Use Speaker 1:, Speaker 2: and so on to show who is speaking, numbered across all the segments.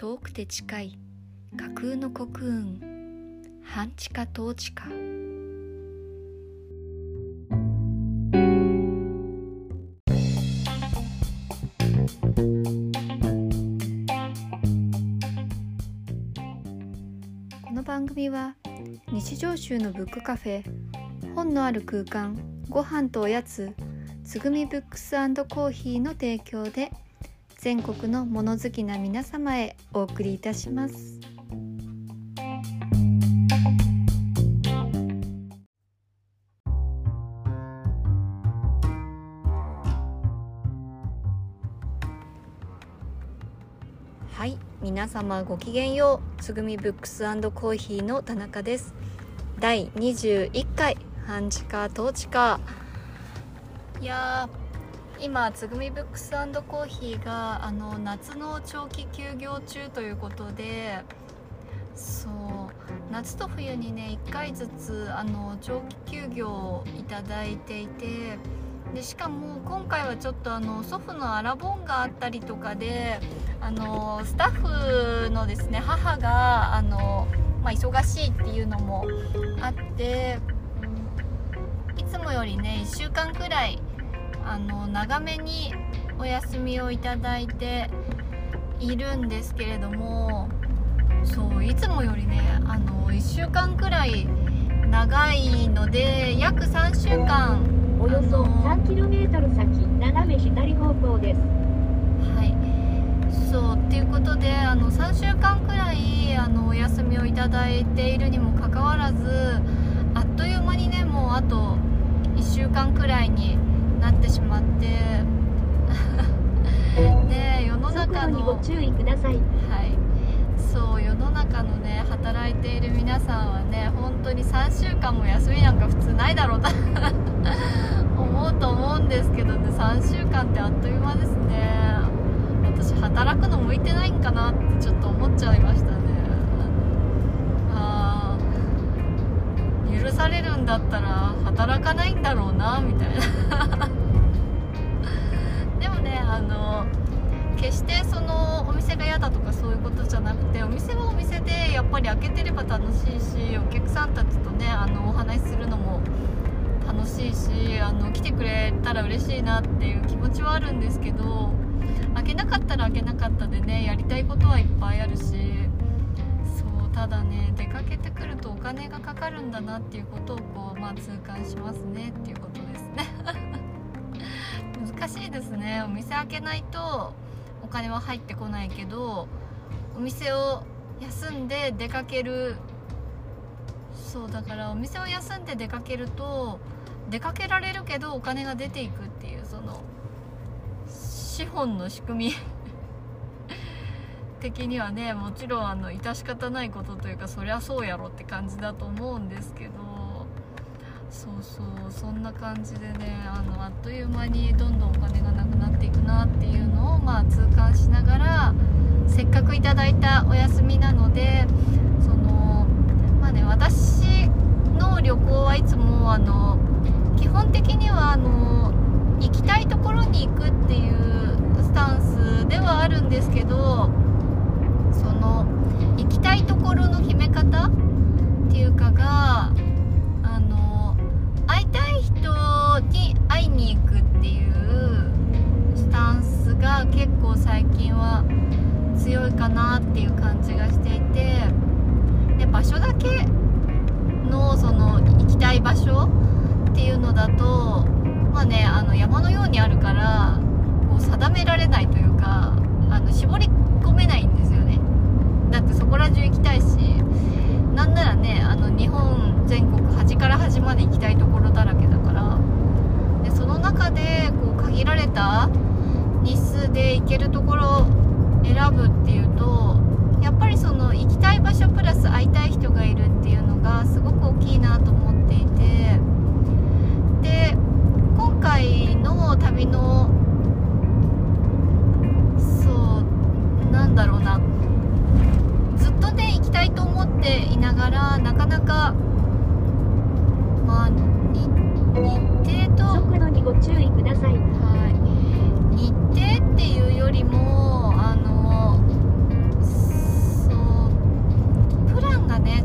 Speaker 1: 遠くて近い架空の国運半地下統治下。この番組は日常集のブックカフェ本のある空間ご飯とおやつつぐみブックスコーヒーの提供で全国の物好きな皆様へお送りいたします。はい皆様ごきげんよう。つぐみブックスコーヒーの田中です。第21回半地下統治下。いや今つぐみブックスコーヒーがあの夏の長期休業中ということでそう夏と冬にね1回ずつあの長期休業をいただいていてでしかも今回はちょっとあの祖父のアラボンがあったりとかであのスタッフのですね母があの、まあ、忙しいっていうのもあっていつもよりね1週間くらいあの長めにお休みをいただいているんですけれどもそういつもよりねあの1週間くらい長いので約3週間
Speaker 2: およそ 3km 先斜め左方向です。
Speaker 1: はい。そうっていうことであの3週間くらいあのお休みをいただいているにもかかわらずあっという間にねもうあと1週間くらいになってしまって。ね世の中の。
Speaker 2: ご注意ください。
Speaker 1: はい。そう世の中のね働いている皆さんはね本当に3週間も休みなんか普通ないだろうと。思うと思うんですけどね3週間ってあっという間ですね。私働くの向いてないんかなってちょっと思っちゃいましたされるんだったら働かないんだろうなみたいな。でもねあの決してそのお店が嫌だとかそういうことじゃなくてお店はお店でやっぱり開けてれば楽しいしお客さんたちとねあのお話しするのも楽しいしあの来てくれたら嬉しいなっていう気持ちはあるんですけど開けなかったら開けなかったでねやりたいことはいっぱいあるしそうただね出かけてくるとお金がかかるんだなっていうことをこうまあ痛感しますねっていうことですね。難しいですね。お店開けないとお金は入ってこないけどお店を休んで出かける。そうだからお店を休んで出かけると出かけられるけどお金が出ていくっていうその資本の仕組み的にはねもちろんあの致し方ないことというかそりゃそうやろって感じだと思うんですけどそうそうそんな感じでねあのあっという間にどんどんお金がなくなっていくなっていうのをまあ痛感しながらせっかくいただいたお休みなのでそのまあね私の旅行はいつもあの基本的にはあの行きたいところに行くっていうスタンスではあるんですけど行きたいところの決め方っていうかがあの会いたい人に会いに行くっていうスタンスが結構最近は強いかなっていう感じが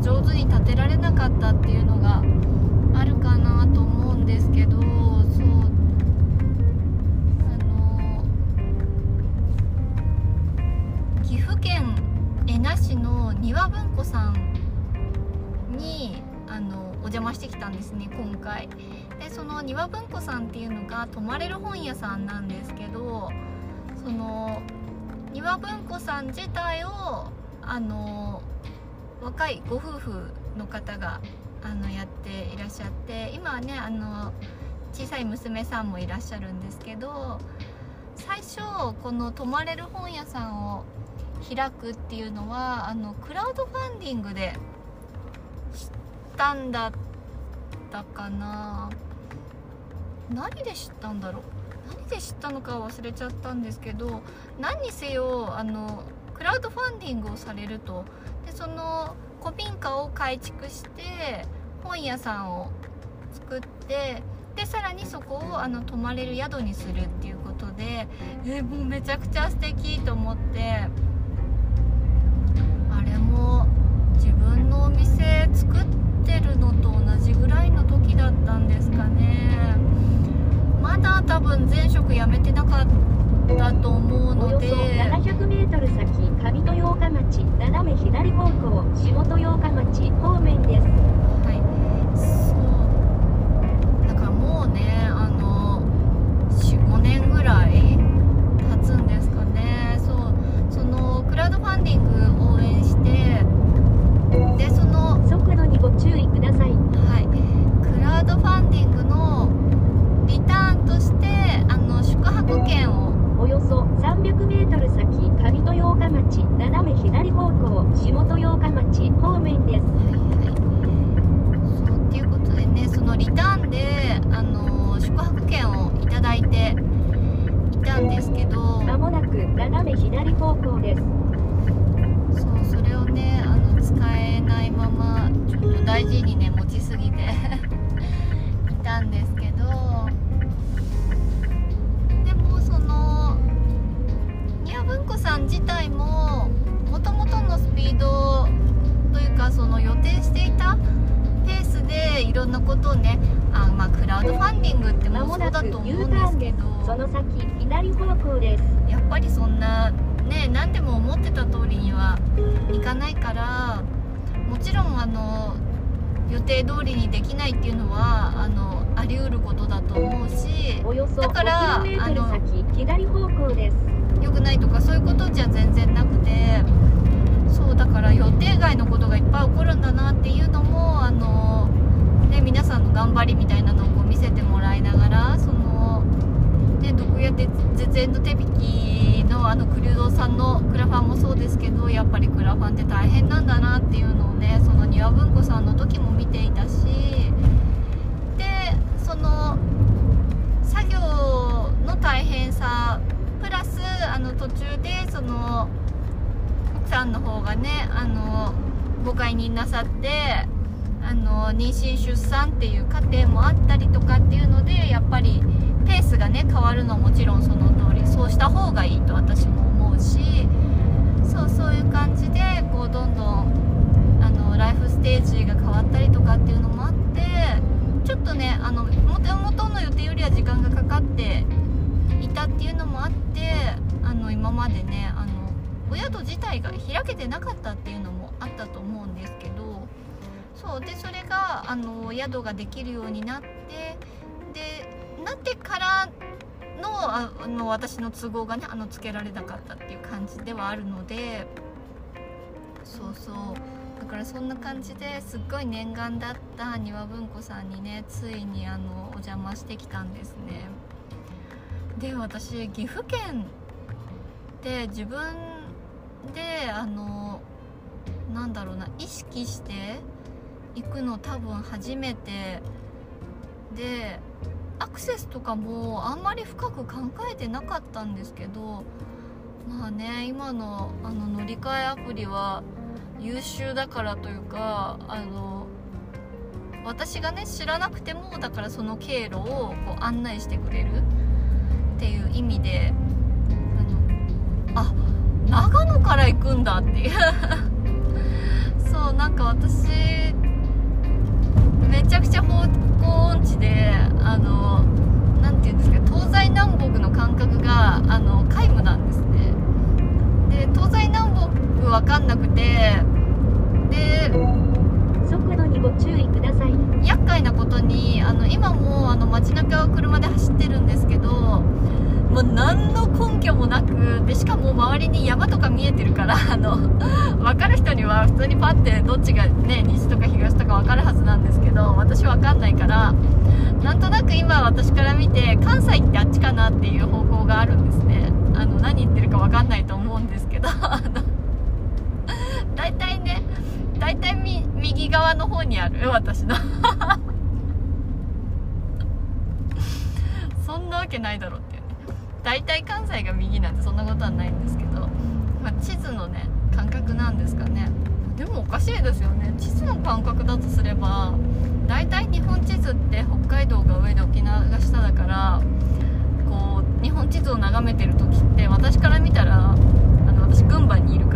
Speaker 1: 上手に立てられなかったっていうのがあるかなと思うんですけどそうあの岐阜県恵那市の庭文庫さんにあのお邪魔してきたんですね今回。でその庭文庫さんっていうのが泊まれる本屋さんなんですけどその庭文庫さん自体をあの若いご夫婦の方があのやっていらっしゃって今はねあの小さい娘さんもいらっしゃるんですけど最初この泊まれる本屋さんを開くっていうのはあのクラウドファンディングで知ったんだったかな。何で知ったんだろう。何で知ったのか忘れちゃったんですけど何にせよあのクラウドファンディングをされるとでその古民家を改築して本屋さんを作ってでさらにそこをあの泊まれる宿にするっていうことでえもうめちゃくちゃ素敵と思ってあれも自分のお店作ってるのと同じぐらいの時だったんですかね。まだ多分前職辞めてなかったと思う
Speaker 2: およ
Speaker 1: ので
Speaker 2: そ700メートル先上戸八日町斜め左方向下戸八日町方面です。
Speaker 1: はい、そう。だからもうねあの45年ぐらい経つんですかね。そう。そのクラウドファンディング応援してでその
Speaker 2: 速度にご注意ください。
Speaker 1: はい。クラウドファンディングのリターンとしてあの宿泊券を
Speaker 2: およそ300メートル先上戸八日町斜め左方向下戸八日町方面です。
Speaker 1: そうっていうことでねそのリターンであの宿泊券をいただいていたんですけど
Speaker 2: まもなく斜め左方向です。
Speaker 1: そうそれをねあの使えないままちょっと大事にね持ちすぎて いたんですけど文庫さん自体ももともとのスピードというかその予定していたペースでいろんなことをねあまあクラウドファンディングってもそうだと思うんですけど
Speaker 2: その先左方向です。
Speaker 1: やっぱりそんなね何でも思ってた通りにはいかないからもちろんあの予定通りにできないっていうのはあのあり得ることだと思うしだから
Speaker 2: 5キロメートル先左方向です
Speaker 1: 良くないとかそういうことじゃ全然なくてそうだから予定外のことがいっぱい起こるんだなっていうのもあの、ね、皆さんの頑張りみたいなのをこう見せてもらいながらその、ね、毒屋で絶縁の手引きのあのクリュードさんのクラファンもそうですけどやっぱりクラファンって大変なんだなっていうのをねその庭文庫さんの時も見ていたしでその作業の大変さプラスあの途中でその奥さんの方がねあのご解任なさってあの妊娠出産っていう過程もあったりとかっていうのでやっぱりペースがね変わるのはもちろんその通りそうした方がいいと私も思うしそうそういう感じでこうどんどんあのライフステージが変わったりとかっていうのもあってちょっとねあの元々の予定よりは時間がかかっていたっていうのもあってあの今までねあのお宿自体が開けてなかったっていうのもあったと思うんですけどそうでそれがあの宿ができるようになってでなってからのあの私の都合がねあのつけられなかったっていう感じではあるのでそうそう。だからそんな感じですっごい念願だった庭文庫さんにねついにあのお邪魔してきたんですね。で私岐阜県で自分であのなんだろうな意識して行くの多分初めて。でアクセスとかもあんまり深く考えてなかったんですけどまあね今のあの乗り換えアプリは優秀だからというかあの私がね知らなくてもだからその経路をこう案内してくれる。っていう意味であのあ長野から行くんだっていう。そうなんか私めちゃくちゃ方向音痴であのなんていうんですか東西南北の感覚があの皆無なんですね。で東西南北分かんなくてで
Speaker 2: 速度にご注意ください
Speaker 1: 厄介なことにあの今もあの街中を車で走ってるんですけどもう何の根拠もなくでしかも周りに山とか見えてるから あの分かる人には普通にパッてどっちがね西とか東とか分かるはずなんですけど私分かんないからなんとなく今私から見て関西ってあっちかなっていう方向があるんですね。あの何言ってるか分かんないと思うんですけど あの大体ね大体右側の方にある私の。そんなわけないだろう。大体関西が右なんてそんなことはないんですけど、まあ、地図のね感覚なんですかね。でもおかしいですよね。地図の感覚だとすれば大体日本地図って北海道が上で沖縄が下だからこう日本地図を眺めてる時って私から見たらあの私群馬にいるから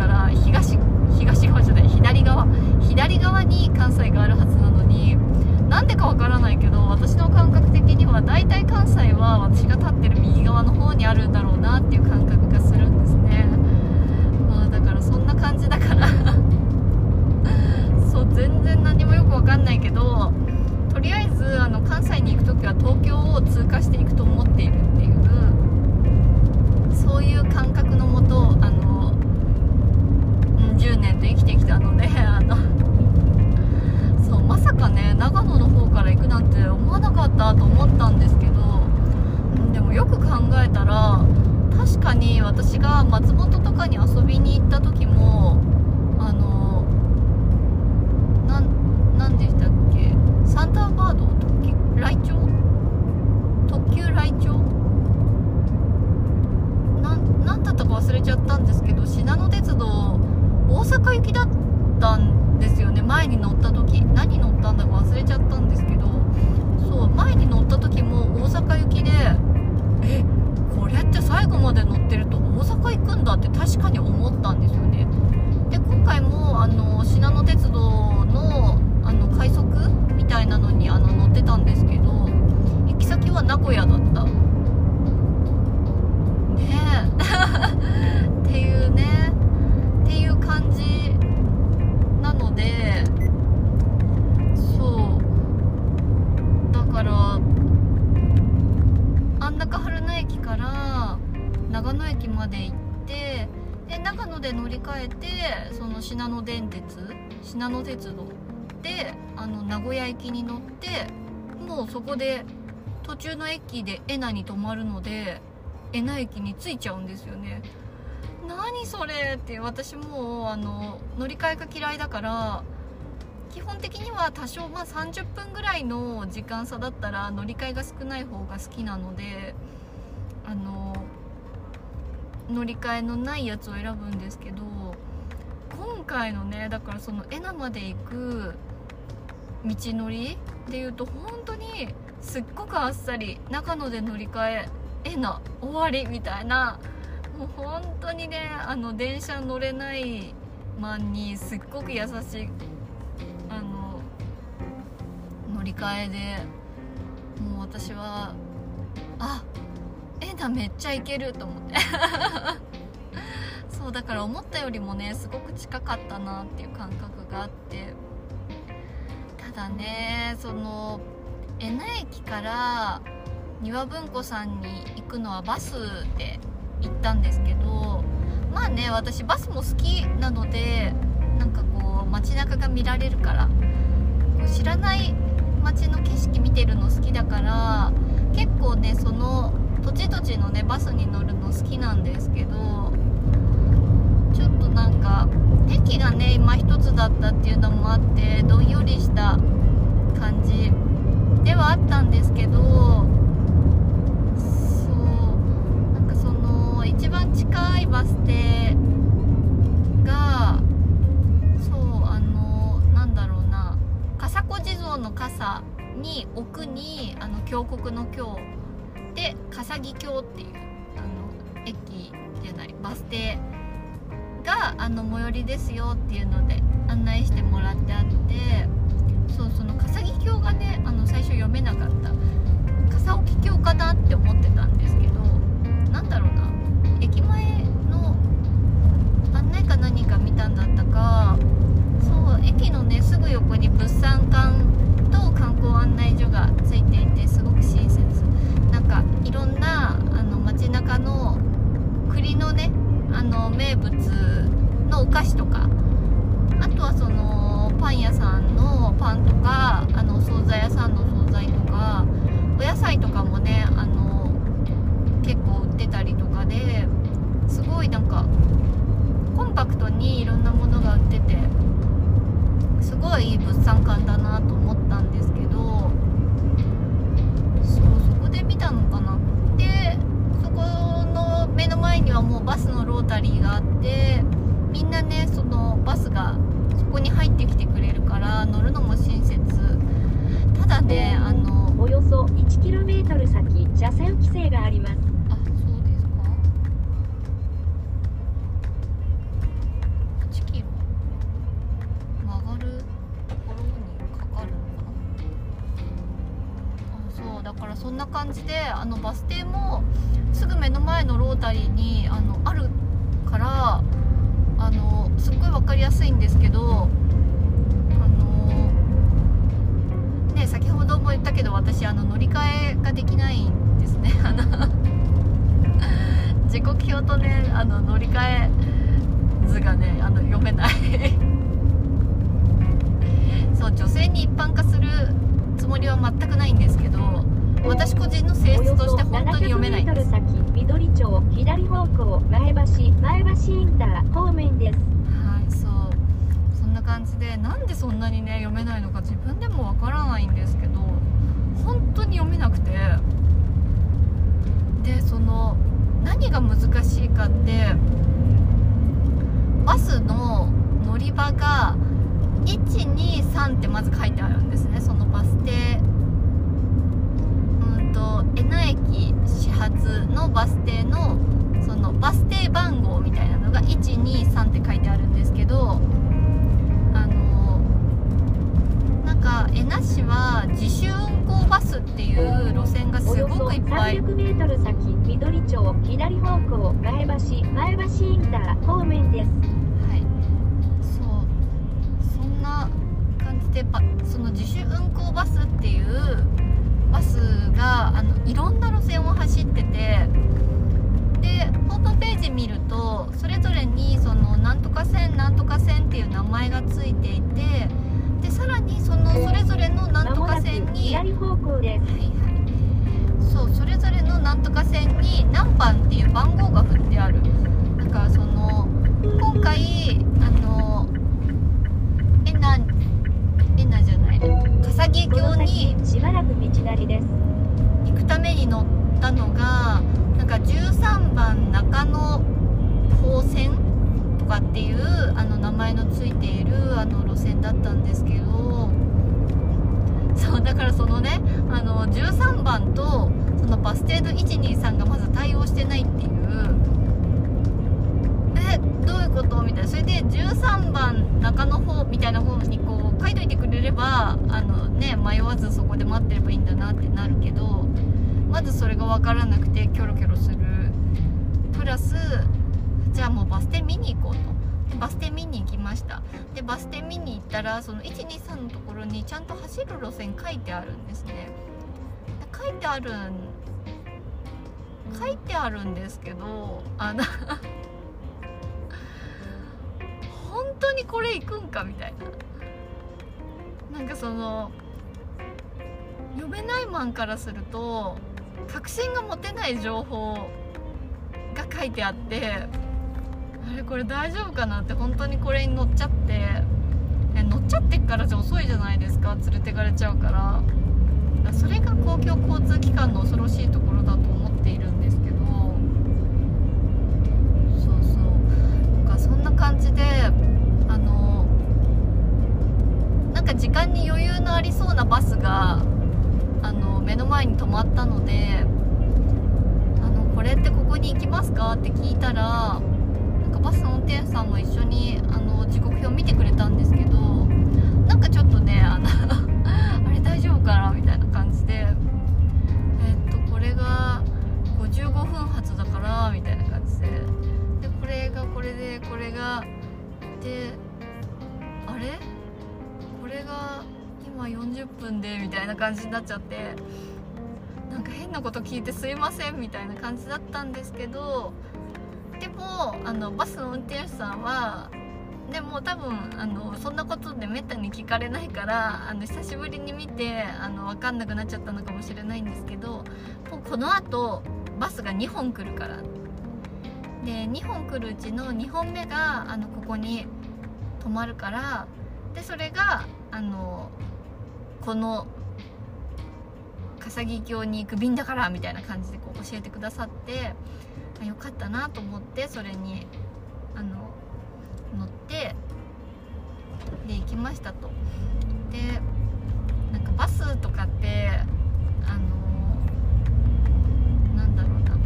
Speaker 1: 最後まで乗ってると大阪行くんだって確かに思ったんですよね。で今回もあの信濃鉄道のあの快速みたいなのにあの乗ってたんですけど行き先は名古屋だっで乗り換えてその信濃電鉄信濃鉄道であの名古屋駅に乗ってもうそこで途中の駅で恵那に止まるので恵那駅に着いちゃうんですよね。何それって私もうあの乗り換えが嫌いだから基本的には多少まあ30分ぐらいの時間差だったら乗り換えが少ない方が好きなのであの乗り換えのないやつを選ぶんですけど今回のねだからその恵那まで行く道のりでいうと本当にすっごくあっさり長野で乗り換え恵那終わりみたいなもう本当にねあの電車乗れないマンにすっごく優しいあの乗り換えでもう私はあっ恵那めっちゃいけると思って。そうだから思ったよりもねすごく近かったなっていう感覚があって。ただねその恵那駅から庭文庫さんに行くのはバスで行ったんですけどまあね私バスも好きなのでなんかこう街中が見られるから知らない街の景色見てるの好きだから結構ねその土地土地のねバスに乗るの好きなんですけどちょっとなんか天気がね今一つだったっていうのもあってどんよりした感じではあったんですけどそうなんかその一番近いバス停がそうあのなんだろうな笠子地蔵の傘に奥にあの峡谷の峡で笠木峡っていうあの駅じゃないバス停があの最寄りですよっていうので案内してもらってあってそうその笠木峡がねあの最初読めなかった笠置峡かなって思ってたんですけどなんだろうな駅前の案内か何か見たんだったかそう駅のねすぐ横に物産館と観光案内所がついていてお前のロータリーにあの
Speaker 2: あ
Speaker 1: るからあのすっごい分かりやすいんですけどあのね先ほども言ったけど私あの乗り換えができないんですね。あの時刻表とねあの乗り換え図がねあの読めない。そう女性に一般化するつもりは全くないんですけど私個人の性質として本当に読めない。んです
Speaker 2: 緑町左方向前橋前橋インター方面です。
Speaker 1: はいそう。そんな感じでなんでそんなにね読めないのか自分でもわからないんですけど本当に読めなくて。でその何が難しいかってバスの乗り場が123ってまず書いてあるんですね。そのバス停と恵那駅始発のバス停のそのバス停番号みたいなのが123って書いてあるんですけどあのなんか恵那市は自主運行バスっていう路線がすごくいっぱい。
Speaker 2: 300m 先緑町左方向前橋前橋インター方面です。
Speaker 1: はい。そう。そんな感じでばその自主運行バスっていうバスがあのいろんな路線を走っててでホームページ見るとそれぞれにそのなんとか線なんとか線っていう名前がついていてでさらにそのそれぞれのなんとか線に
Speaker 2: 左方向です
Speaker 1: はいはい。そうそれぞれのなんとか線に何番っていう番号が振ってある。だからその今回あのえなえなじゃない笠木峡に
Speaker 2: 先しばらく道なりです。
Speaker 1: 行くために乗ったのがなんか13番中野高線とかっていうあの名前のついているあの路線だったんですけどそうだからそのねあの13番とそのバス停の123がまず対応してないっていう。えどういうこと？みたいな。それで13番中野方みたいな方にこう書いといてくれればあのね迷わずそこで待ってればいいんだなってなるけどまずそれが分からなくてキョロキョロする。プラスじゃあもうバス停見に行こうと。でバス停見に行きました。でバス停見に行ったらその123のところにちゃんと走る路線書いてあるんですね。で書いてある書いてあるんですけどあの 本当にこれ行くんかみたいな。なんかその読めないマンからすると確信が持てない情報が書いてあってあれこれ大丈夫かなって本当にこれに乗っちゃって乗っちゃってっからじゃ遅いじゃないですか連れてかれちゃうからそれが公共交通機関の恐ろしいところだと思っているんですけどそうそう。なんかそんな感じでなんか時間に余裕のありそうなバスがあの目の前に止まったので「あのこれってここに行きますか?」って聞いたらなんかバスの運転手さんも一緒にあの時刻表見てくれたんですけどなんかちょっとねあの あれ大丈夫かな？みたいな感じでえっとこれが55分発だからみたいな感じででこれがこれでこれがであれ？れが今40分でみたいな感じになっちゃってなんか変なこと聞いてすいませんみたいな感じだったんですけどでもあのバスの運転手さんはでも多分あのそんなことでめったに聞かれないからあの久しぶりに見てあの分かんなくなっちゃったのかもしれないんですけどもうこのあとバスが2本来るから。で2本来るうちの2本目があのここに止まるからでそれがあのこの笠木峡に行く便だからみたいな感じでこう教えてくださってあよかったなと思ってそれにあの乗ってで行きましたと。でなんかバスとかってあのなんだろうな。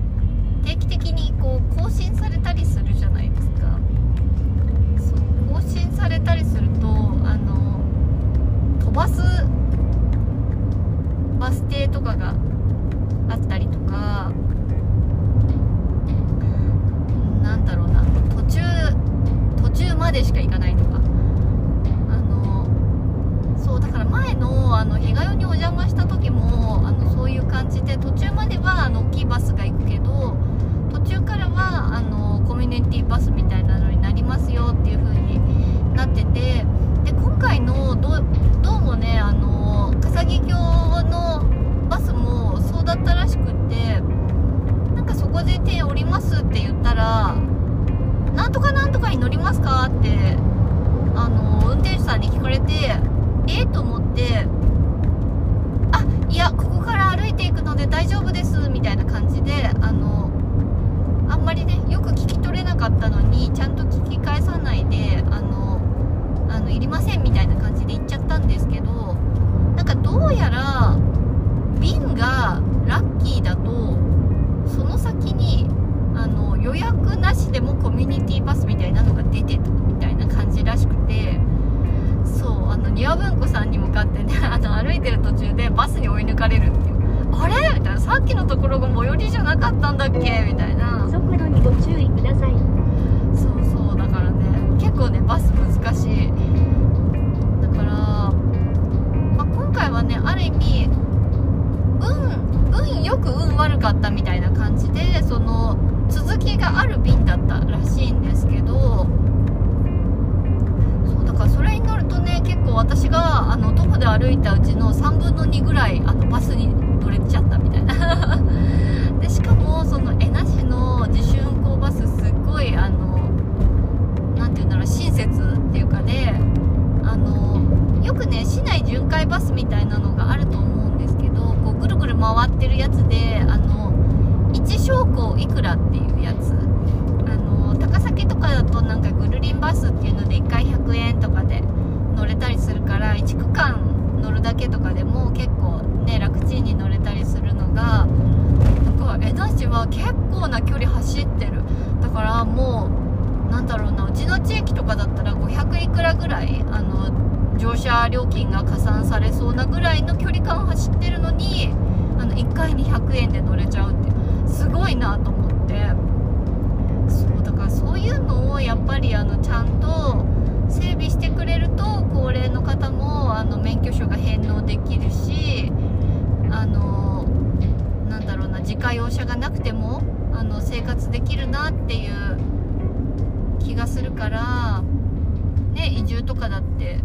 Speaker 1: 定期的にこう更新されたりするじゃないですか。そう更新されたりするとあの飛ばすバス停とかがあったりとかなんだろうな途中途中までしか行かないとか。あのそうだから前のあの日帰りにお邪魔した時もあのそういう感じで途中まではあの大きいバスが行くけど途中からはあのコミュニティバスみたいなのになりますよっていう風になっててで今回のどうどうもねあの笠木峡のバスもそうだったらしくってなんかそこで手降りますって言ったらなんとかなんとかに乗りますかってあの運転手さんに聞かれてえ、と思ってあいやここから歩いていくので大丈夫ですみたいな感じであのあんまりねよく聞き取れなかったのにちゃんと聞き返さないであのあのいりませんみたいな感じで言っちゃったんですけどなんかどうやら便がラッキーだとその先にあの予約なしでもコミュニティバスみたいなのが出てたみたいな感じらしくてそうあの庭文庫さんに向かってね あの歩いてる途中でバスに追い抜かれるっていう。あれ？みたいな。さっきのところが最寄りじゃなかったんだっけ？みたいな。
Speaker 2: 速度にご注意ください。
Speaker 1: そうそう構ねバス難しい。だから、まあ、今回はねある意味運運よく運悪かったみたいな感じでその続きがある便だったらしいんですけどそうだからそれに乗るとね結構私があの徒歩で歩いたうちの3分の2ぐらいあのバスに乗れちゃったみたいな。でしかもその江那市の自主運行バスすっごいあのなんていうんだろう親切っていうかねあのよくね市内巡回バスみたいなのがあると思うんですけどこうぐるぐる回ってるやつであの一昇降いくらっていうやつ。あの高崎とかだとなんかぐるりんバスっていうので1回100円とかで乗れたりするから1区間乗るだけとかでも結構ね楽ちんに乗れたりするのが江那市は結構な距離走ってる。だからもうなんだろうなうちの地域とかだったら500いくらぐらいあの乗車料金が加算されそうなぐらいの距離感を走ってるのにあの1回に100円で乗れちゃうってすごいなと思って。そうだからそういうのをやっぱりあのちゃんと整備してくれると高齢の方もあの免許証が返納できるしあのなんだろうな自家用車がなくてもあの生活できるなっていう気がするからね移住とかだって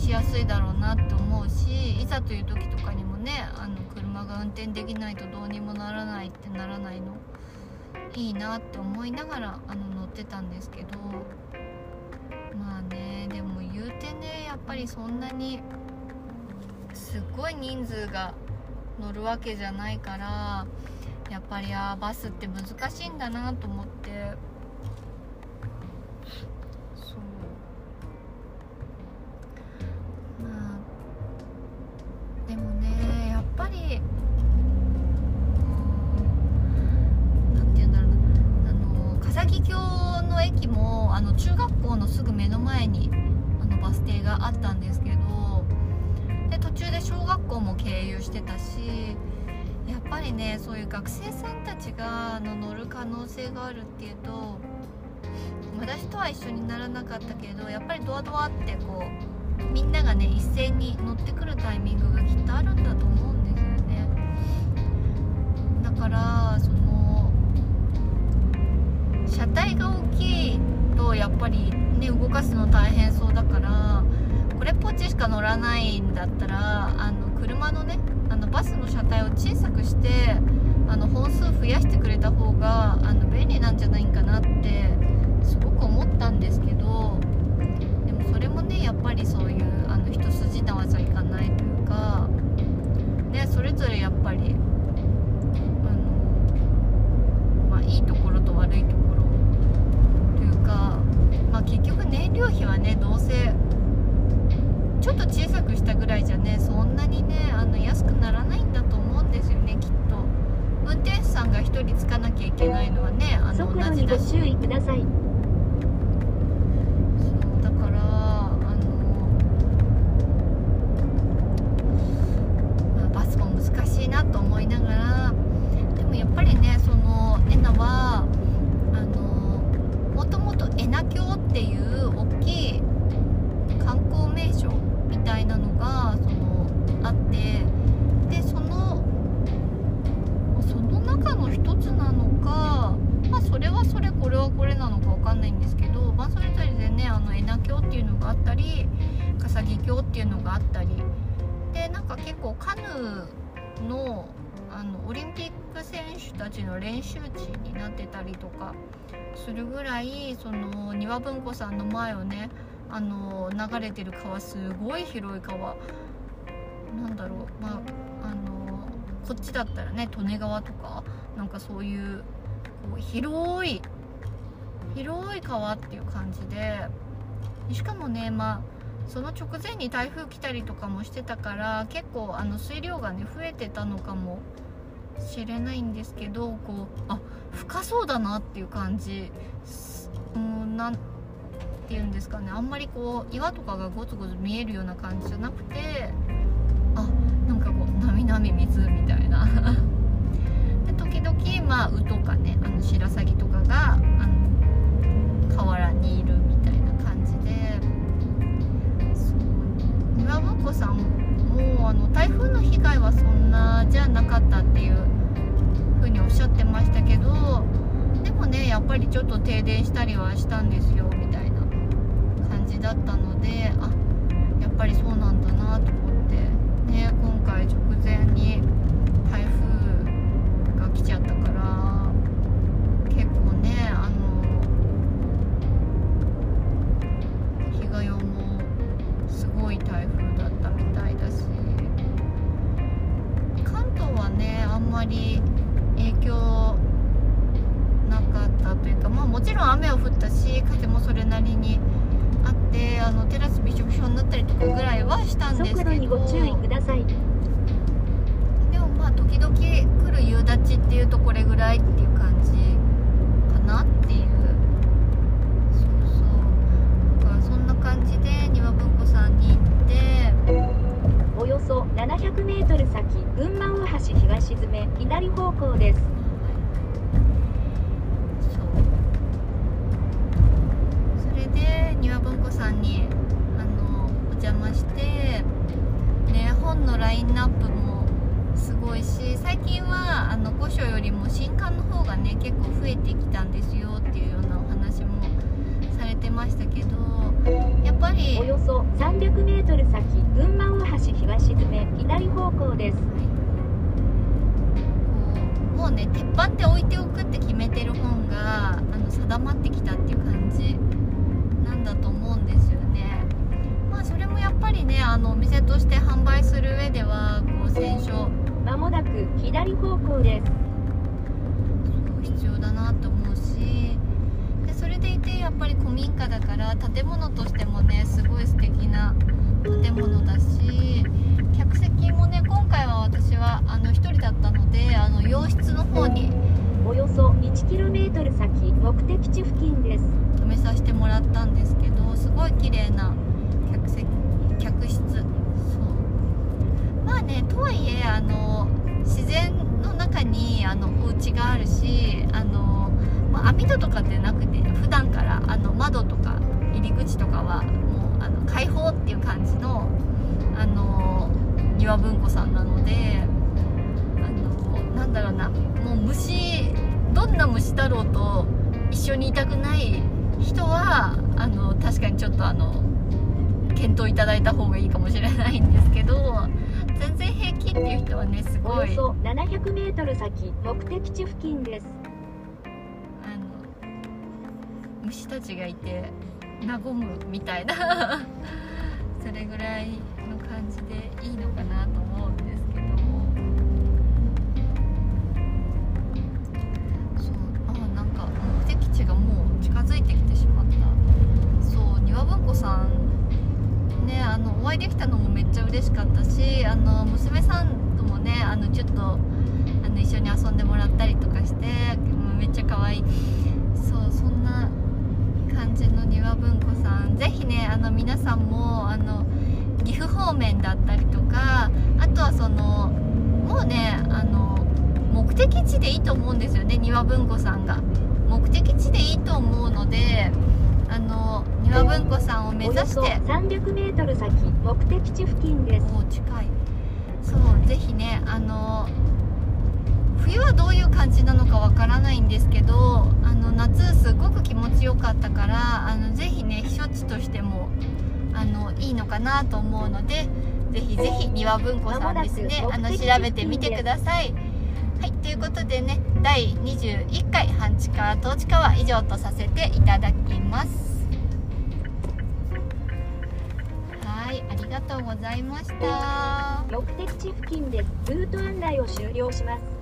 Speaker 1: しやすいだろうなって思うしいざという時とかにもねあの車が運転できないとどうにもならないってならないのいいなって思いながらあの乗ってたんですけどまあねでも言うてねやっぱりそんなにすっごい人数が乗るわけじゃないからやっぱりあバスって難しいんだなと思って。り。うん。なんて言うんだろうな。あの笠木峡の駅もあの中学校のすぐ目の前にあのバス停があったんですけどで途中で小学校も経由してたしやっぱりねそういう学生さんたちがあの乗る可能性があるっていうと私とは一緒にならなかったけどやっぱりドアドアってこうみんながね一斉に乗ってくるタイミングがきっとあるんだと思うんですからその車体が大きいとやっぱりね動かすの大変そうだからこれっぽっちしか乗らないんだったらあの車のねあのバスの車体を小さくしてあの本数増やしてくれた方があの便利なんじゃないかなってすごく思ったんですけどでもそれもねやっぱりそういうあの一筋縄じゃいかないというか、ね、それぞれやっぱりあの、まあ、いいところと悪いところというか、まあ、結局燃料費はねどうせちょっと小さくしたぐらいじゃねそんなにねあの安くならないんだと思うんですよねきっと運転手さんが1人つかなきゃいけないのはねあの
Speaker 2: 速
Speaker 1: 同じだし
Speaker 2: 度にご注意ください。
Speaker 1: そうだからあの、まあ、バスも難しいなと思いながらでもやっぱりねそのエナはあのもともとエナ峡っていう大きい観光名所みたいなのがそのあってでそのその中の一つなのかまあそれはそれこれはこれなのかわかんないんですけど、まあ、それぞれでねあのエナ峡っていうのがあったり笠木峡っていうのがあったり。でなんか結構カヌーのあのオリンピック選手たちの練習地になってたりとかするぐらいその庭文庫さんの前をねあの流れてる川すごい広い川。なんだろうまああのこっちだったらね利根川とかなんかそういうこう広い広い川っていう感じでしかもねまあその直前に台風来たりとかもしてたから結構あの水量がね増えてたのかもしれないんですけどこうあ深そうだなっていう感じ。すうんなんていうんですかね。あんまりこう岩とかがゴツゴツ見えるような感じじゃなくてあなんかこうなみなみ水みたいな。で時々まあウとかねあの白鷺とかがあの河原にいる庭文庫さんもあの台風の被害はそんなじゃなかったっていう風におっしゃってましたけどでもねやっぱりちょっと停電したりはしたんですよみたいな感じだったのであやっぱりそうなんだなと思ってね今回直前に台風が来ちゃったからぐらいはしたんですけど
Speaker 2: にご注意ください。
Speaker 1: でもまあ時々来る夕立っていうとこれぐらいっていう感じかなっていうそうそうだからそんな感じで庭文庫さんに行って
Speaker 2: およそ700メートル先、群馬大橋東詰め、左方向です。
Speaker 1: そうそれで庭文庫さんに邪魔してね本のラインナップもすごいし最近はあの古書よりも新刊の方がね結構増えてきたんですよっていうようなお話もされてましたけどやっぱり
Speaker 2: およそ300メートル先、群馬大橋東詰め、左方向です。
Speaker 1: こうもうね鉄板で置いておくって決めてる本があの定まってきたっていう感じなんだと思うんですよぱりねあのお店として販売する上ではこう選書
Speaker 2: まもなく左方向です。
Speaker 1: 必要だなと思うしでそれでいてやっぱり古民家だから建物としてもねすごい素敵な建物だし客席もね今回は私はあの1人だったのであの洋室の方に
Speaker 2: およそ 1km 先、目的地付近です。
Speaker 1: 止めさせてもらったんですけどすごい綺麗な客席客室。そう。まあねとはいえあの自然の中にあのお家があるしあの、まあ、網戸とかってなくて普段からあの窓とか入り口とかはもうあの開放っていう感じのあの庭文庫さんなのであのなんだろうなもう虫どんな虫だろうと一緒にいたくない人はあの確かにちょっとあの検討いただいた方がいいかもしれないんですけど全然平気っていう人はねす
Speaker 2: お
Speaker 1: ごい
Speaker 2: よそ700メートル先、目的地付近です。
Speaker 1: あの虫たちがいて和むみたいな それぐらいの感じでいいのかなお会いできたのもめっちゃ嬉しかったしあの娘さんともねあのちょっとあの一緒に遊んでもらったりとかしてめっちゃ可愛い。そうそんな感じの庭文庫さん。ぜひねあの皆さんもあの岐阜方面だったりとかあとはそのもうねあの目的地でいいと思うんですよね庭文庫さんが。目的地でいいと思うのであの庭文庫さんを目指して
Speaker 2: そ300メートル先、目的地付近です。
Speaker 1: お近いそうぜひねあの冬はどういう感じなのかわからないんですけどあの夏すごく気持ちよかったからあのぜひね避暑地としてもあのいいのかなと思うのでぜひぜひ庭文庫さんですねあの調べてみてください。はいということでね第21回半地下統治下は以上とさせていただきます。がとうございました。
Speaker 2: 目的地付近で。ルート案内を終了します。